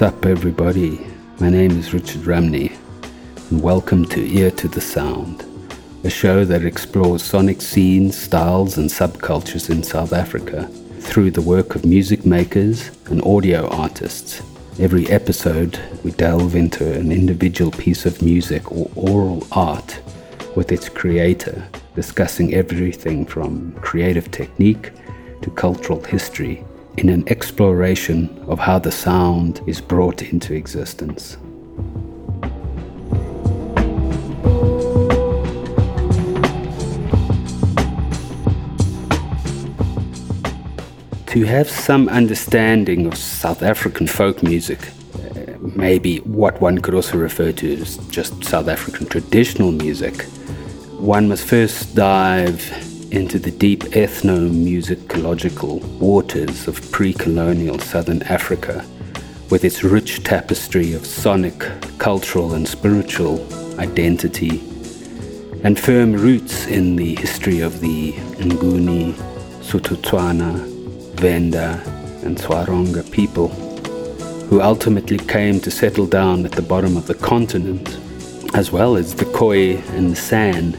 What's up, everybody? My name is Richard Rumney, and welcome to Ear to the Sound, a show that explores sonic scenes, styles, and subcultures in South Africa through the work of music makers and audio artists. Every episode, we delve into an individual piece of music or oral art with its creator, discussing everything from creative technique to cultural history in an exploration of how the sound is brought into existence. To have some understanding of South African folk music, uh, maybe what one could also refer to as just South African traditional music, one must first dive into the deep ethno-musicological waters of pre-colonial southern Africa with its rich tapestry of sonic, cultural and spiritual identity and firm roots in the history of the Nguni, Sotho-Tswana, Venda and Tsaronga people who ultimately came to settle down at the bottom of the continent as well as the Khoi and the San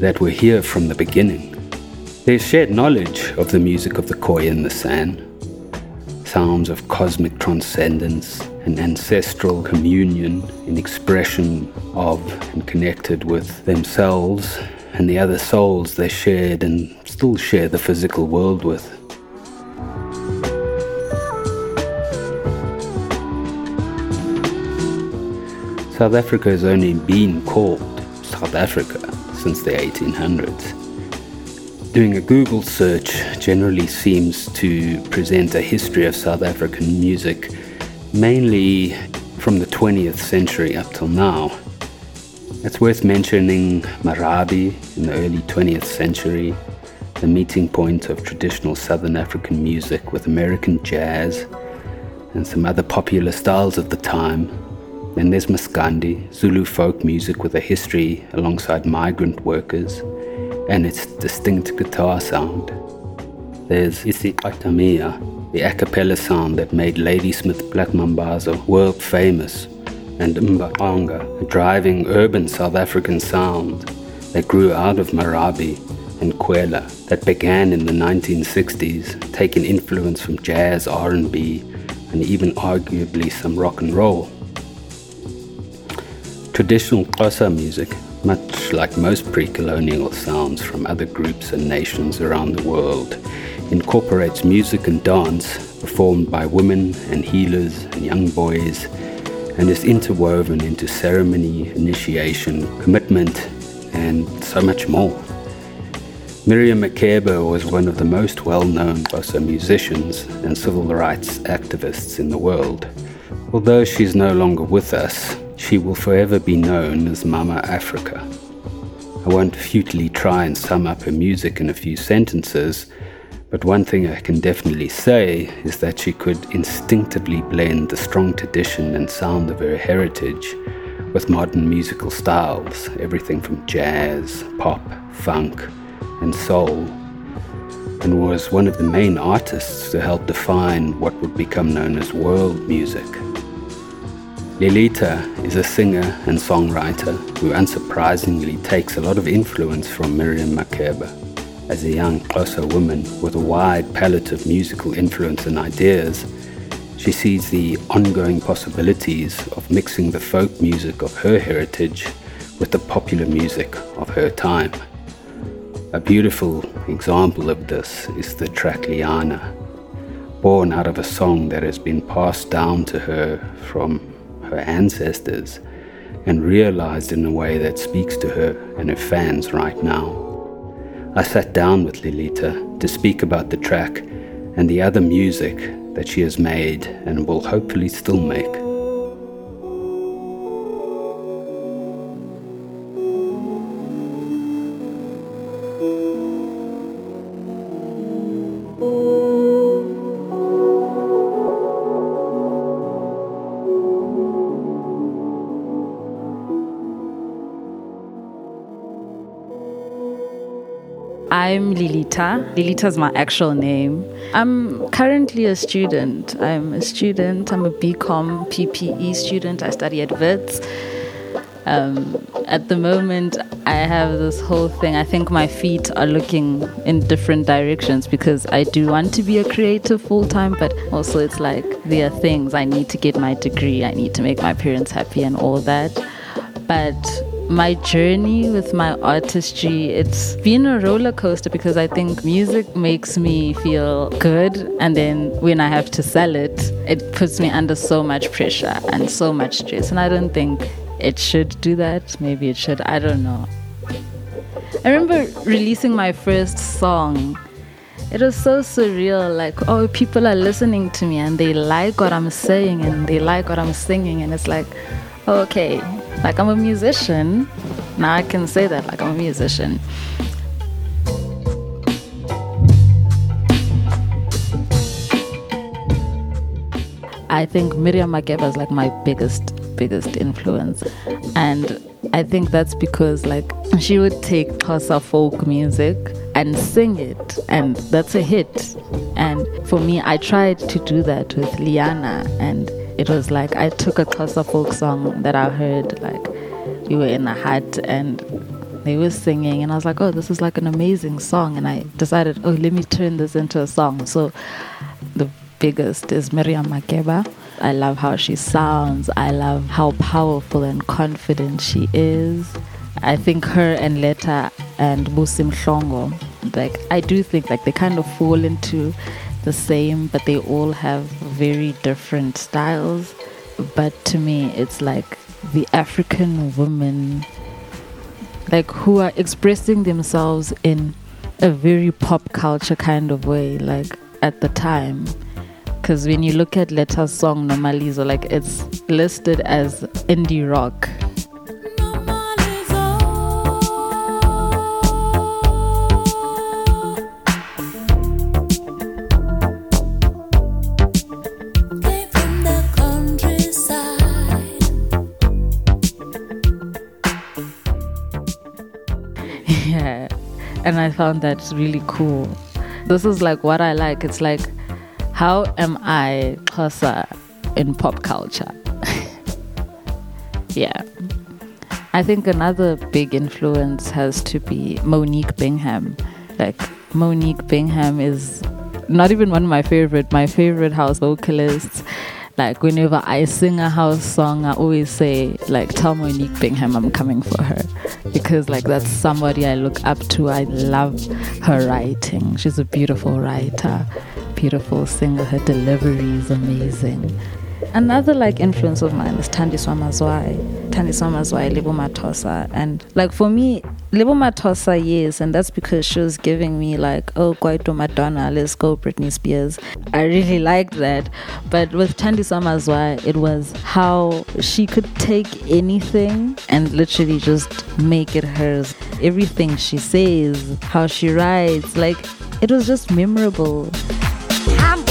that were here from the beginning. There's shared knowledge of the music of the Khoi and the San, sounds of cosmic transcendence and ancestral communion in expression of and connected with themselves and the other souls they shared and still share the physical world with. South Africa has only been called South Africa since the 1800s. Doing a Google search generally seems to present a history of South African music, mainly from the 20th century up till now. It's worth mentioning Marabi in the early 20th century, the meeting point of traditional Southern African music with American jazz and some other popular styles of the time. Then there's Maskandi, Zulu folk music with a history alongside migrant workers and its distinct guitar sound. There's isicathamiya, the a cappella sound that made Ladysmith Black Mambazo world famous, and Mbaqanga, a driving urban South African sound that grew out of Marabi and Kwela that began in the 1960s, taking influence from jazz, R&B, and even arguably some rock and roll. Traditional Xhosa music much like most pre colonial sounds from other groups and nations around the world, incorporates music and dance performed by women and healers and young boys, and is interwoven into ceremony, initiation, commitment, and so much more. Miriam Makeba was one of the most well known Xhosa musicians and civil rights activists in the world. Although she's no longer with us, she will forever be known as Mama Africa. I won't futilely try and sum up her music in a few sentences, but one thing I can definitely say is that she could instinctively blend the strong tradition and sound of her heritage with modern musical styles, everything from jazz, pop, funk, and soul, and was one of the main artists to help define what would become known as world music. Lilitha is a singer and songwriter who unsurprisingly takes a lot of influence from Miriam Makeba. As a young Xhosa woman with a wide palette of musical influence and ideas, she sees the ongoing possibilities of mixing the folk music of her heritage with the popular music of her time. A beautiful example of this is the track Liyana, born out of a song that has been passed down to her from her ancestors and realized in a way that speaks to her and her fans right now. I sat down with Lilitha to speak about the track and the other music that she has made and will hopefully still make. I'm Lilitha. Lilitha is my actual name. I'm currently a student. I'm a student. I'm a BCom PPE student. I study at WITS. Um, at the moment, I have this whole thing. I think my feet are looking in different directions because I do want to be a creative full time, but also it's like there are things I need to get my degree, I need to make my parents happy, and all that. But my journey with my artistry, it's been a roller coaster because I think music makes me feel good. And then when I have to sell it, it puts me under so much pressure and so much stress. And I don't think it should do that. Maybe it should. I don't know. I remember releasing my first song. It was so surreal. Like, oh, people are listening to me and they like what I'm saying and they like what I'm singing. And it's like, okay, like I'm a musician. Now I can say that, like I'm a musician. I think Miriam Makeba is like my biggest, biggest influence. And I think that's because like she would take Xhosa folk music and sing it and that's a hit. And for me I tried to do that with Liyana and it was like I took a Xhosa folk song that I heard, like we were in a hut and they were singing, and I was like, oh, this is like an amazing song. And I decided, oh, let me turn this into a song. So the biggest is Miriam Makeba. I love how she sounds, I love how powerful and confident she is. I think her and Letta and Busi Mhlongo, like I do think like they kind of fall into the same, but they all have very different styles. But to me, it's like the African women, like who are expressing themselves in a very pop culture kind of way, like at the time. Because when you look at Letta's song Nomalizo, like it's listed as indie rock I found that really cool. This is like what I like. It's like, how am I Xhosa in pop culture? yeah. I think another big influence has to be Monique Bingham. Like, Monique Bingham is not even one of my favorite, my favorite house vocalists. Like whenever I sing a house song, I always say like, "Tell Monique Bingham I'm coming for her," because like that's somebody I look up to. I love her writing. She's a beautiful writer, beautiful singer. Her delivery is amazing. Another like influence of mine is Thandiswa Mazwai. Thandiswa Mazwai, Lebo Mathosa. And like for me, Lebo Mathosa, yes, and that's because she was giving me like, oh, Kwaito Madonna, let's go, Britney Spears. I really liked that. But with Thandiswa Mazwai, it was how she could take anything and literally just make it hers. Everything she says, how she writes, like it was just memorable. I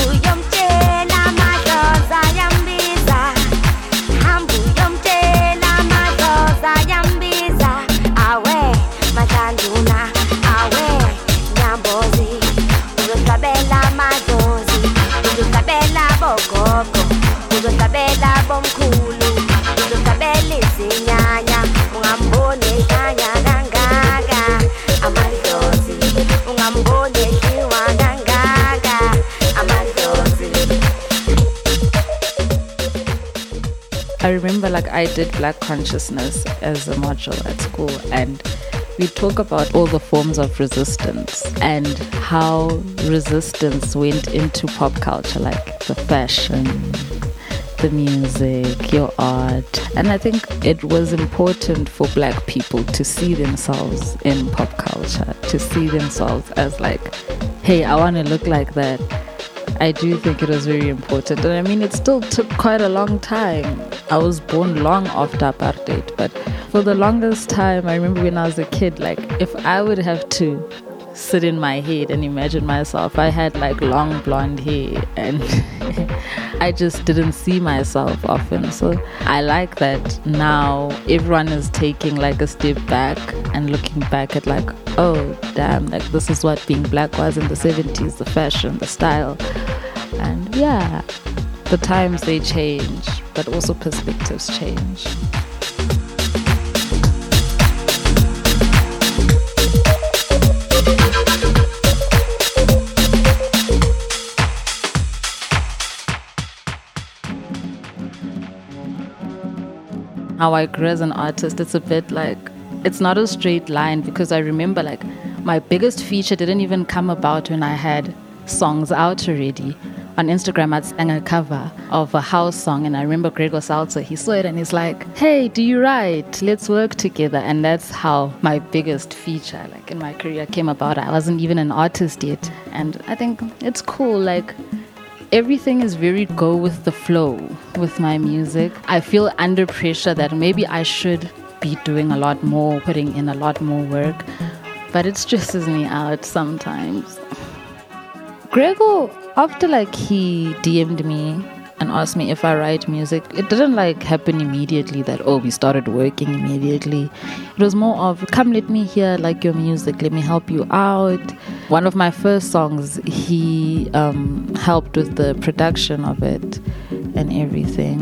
remember like I did black consciousness as a module at school and we talk about all the forms of resistance and how resistance went into pop culture like the fashion the music, your art. And I think it was important for black people to see themselves in pop culture, to see themselves as like, hey, I want to look like that. I do think it was very important. And I mean, it still took quite a long time. I was born long after apartheid, but for the longest time, I remember when I was a kid, like, if I would have to sit in my head and imagine myself. I had like long blonde hair and I just didn't see myself often. So I like that now everyone is taking like a step back and looking back at like, oh damn, like this is what being black was in the 70s, the fashion, the style. And yeah, the times they change, but also perspectives change. How I grew as an artist, it's a bit like it's not a straight line because I remember like my biggest feature didn't even come about when I had songs out already. On Instagram, I'd sang a cover of a house song, and I remember Gregor Salto, he saw it and he's like, Hey, do you write? Let's work together. And that's how my biggest feature, like in my career, came about. I wasn't even an artist yet. And I think it's cool, like, everything is very go with the flow with my music. I feel under pressure that maybe I should be doing a lot more, putting in a lot more work, but it stresses me out sometimes. Gregor, after like he DM'd me and asked me if I write music. It didn't like happen immediately that oh we started working immediately. It was more of come let me hear like your music, let me help you out. One of my first songs, he um, helped with the production of it and everything.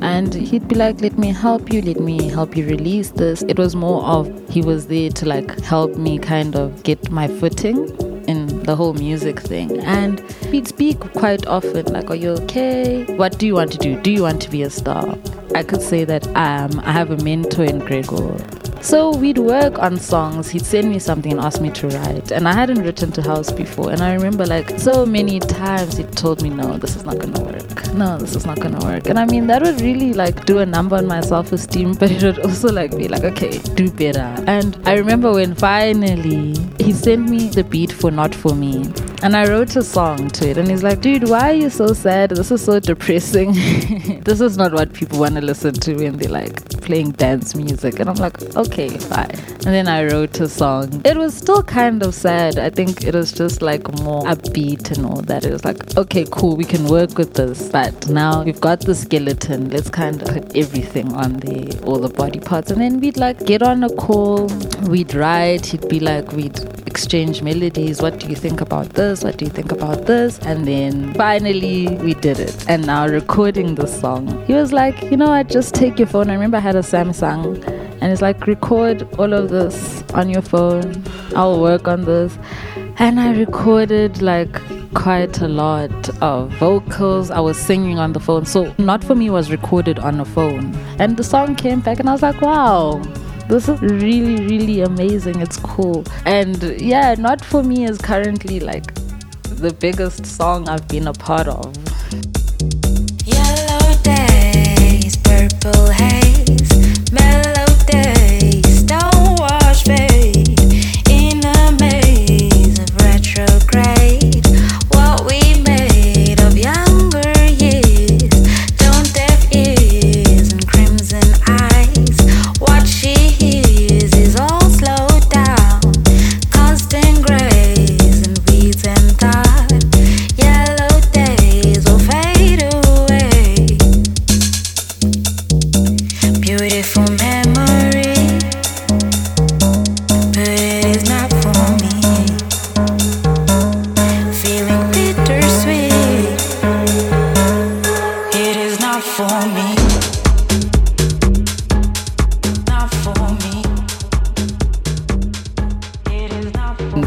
And he'd be like, let me help you, let me help you release this. It was more of he was there to like help me kind of get my footing in the whole music thing. And we'd speak quite often like, Are you okay? What do you want to do? Do you want to be a star? I could say that um, I have a mentor in Gregor. So we'd work on songs. He'd send me something and ask me to write. And I hadn't written to House before. And I remember like so many times he told me, no, this is not going to work. No, this is not going to work. And I mean, that would really like do a number on my self esteem, but it would also like be like, okay, do better. And I remember when finally he sent me the beat for Not For Me. And I wrote a song to it. And he's like, dude, why are you so sad? This is so depressing. this is not what people want to listen to when they're like playing dance music. And I'm like, okay, fine. And then I wrote a song. It was still kind of sad. I think it was just like more upbeat and all that. It was like, okay, cool, we can work with this. But now we've got the skeleton. Let's kind of put everything on the all the body parts. And then we'd like get on a call. We'd write. He'd be like, we'd exchange melodies. What do you think about this? What do you think about this? And then finally we did it. And now recording the song. He was like, you know what, just take your phone. I remember I had a Samsung and it's like record all of this on your phone. I'll work on this. And I recorded like quite a lot of vocals. I was singing on the phone. So not for me was recorded on a phone. And the song came back and I was like, wow, this is really, really amazing. It's cool. And yeah, Not For Me is currently like the biggest song I've been a part of.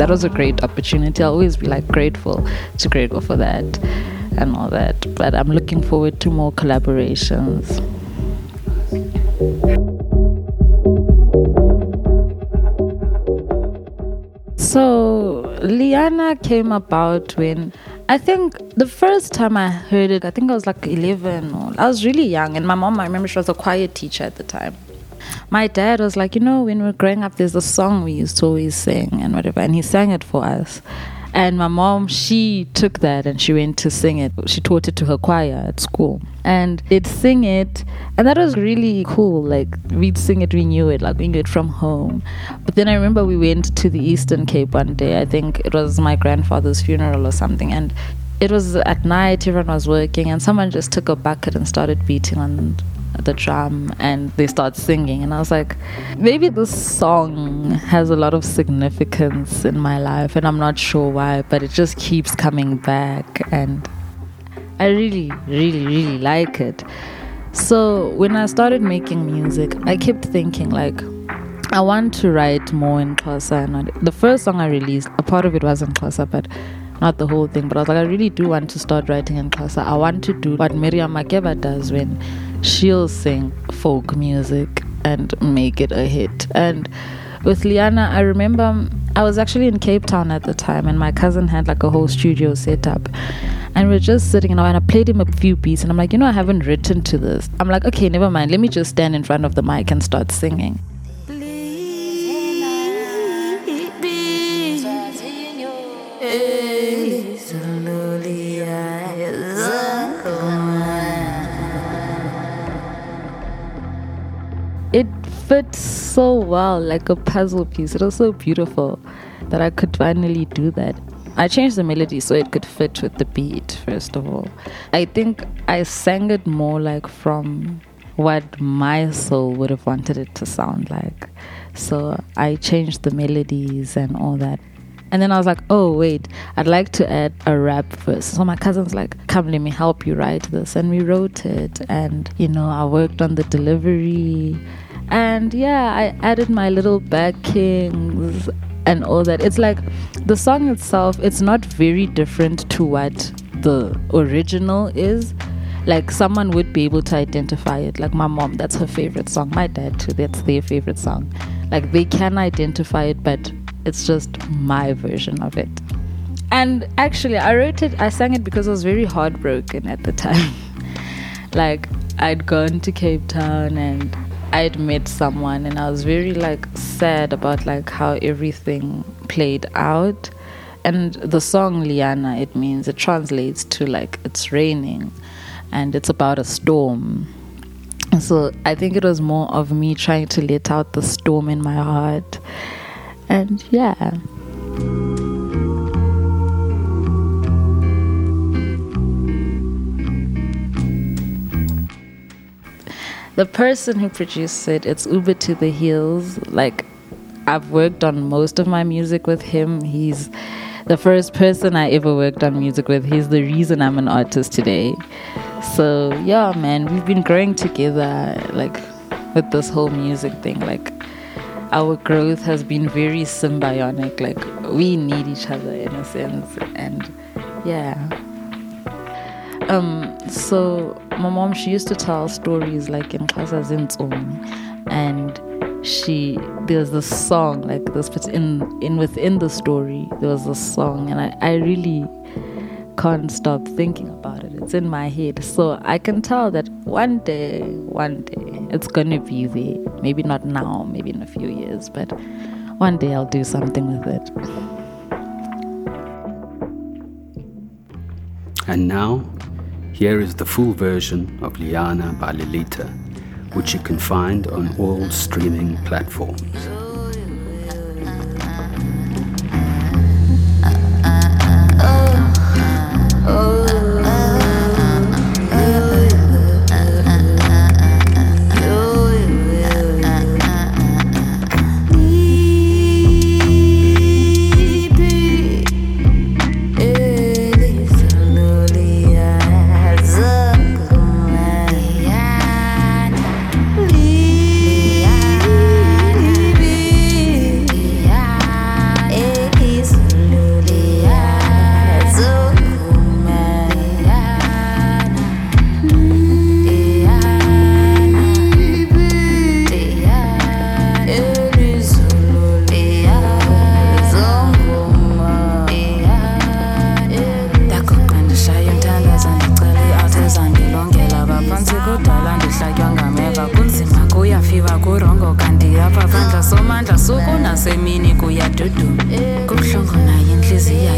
That was a great opportunity. I'll always be like grateful to grateful for that and all that. But I'm looking forward to more collaborations. So Liyana came about when I think the first time I heard it, I think I was like 11 or I was really young, and my mom, I remember she was a choir teacher at the time my dad was like, you know, when we were growing up, there's a song we used to always sing and whatever, and he sang it for us. And my mom, she took that and she went to sing it. She taught it to her choir at school. And they'd sing it. And that was really cool. Like, we'd sing it, we knew it, like, we knew it from home. But then I remember we went to the Eastern Cape one day. I think it was my grandfather's funeral or something. And it was at night, everyone was working, and someone just took a bucket and started beating on the drum and they start singing. And i was like maybe this song has a lot of significance in my life and i'm not sure why but it just keeps coming back and i really really really like it. So when i started making music i kept thinking like i want to write more in Xhosa. The first song i released a part of it was in Xhosa but not the whole thing but i was like i really do want to start writing in Xhosa i want to do what miriam makeba does when she'll sing folk music and make it a hit. And with Liyana, I remember um, I was actually in Cape Town at the time, and my cousin had like a whole studio set up. And we are just sitting, and I played him a few beats, and I'm like, you know, I haven't written to this. I'm like, okay, never mind. Let me just stand in front of the mic and start singing. Fit so well like a puzzle piece. It was so beautiful that I could finally do that. I changed the melody so it could fit with the beat, first of all. I think I sang it more like from what my soul would have wanted it to sound like. So I changed the melodies and all that. And then I was like, oh, wait, I'd like to add a rap verse. So my cousin's like, come, let me help you write this. And we wrote it. And, you know, I worked on the delivery. And yeah, I added my little backings and all that. It's like the song itself, it's not very different to what the original is. Like someone would be able to identify it. Like my mom, that's her favorite song. My dad, too, that's their favorite song. Like they can identify it, but it's just my version of it. And actually, I wrote it, I sang it because I was very heartbroken at the time. like, I'd gone to Cape Town and I'd met someone, and I was very like sad about like how everything played out. And the song Liyana, it means it translates to like it's raining and it's about a storm. So I think it was more of me trying to let out the storm in my heart. And yeah. The person who produced it, it's Ubertothehills. Like, I've worked on most of my music with him. He's the first person I ever worked on music with. He's the reason I'm an artist today. So, yeah, man, we've been growing together, like, with this whole music thing. Like, our growth has been very symbiotic. Like, we need each other in a sense. And, yeah. Um, so my mom she used to tell stories like in Xhosa Zintsum and she there's this song like this in in within the story there was a song. And I, I really can't stop thinking about it. It's in my head. So i can tell that one day one day it's gonna be there. Maybe not now maybe in a few years but one day i'll do something with it. And now, here is the full version of Liyana by Lilitha, which you can find on all streaming platforms. dudu kubuhlongona yentliziya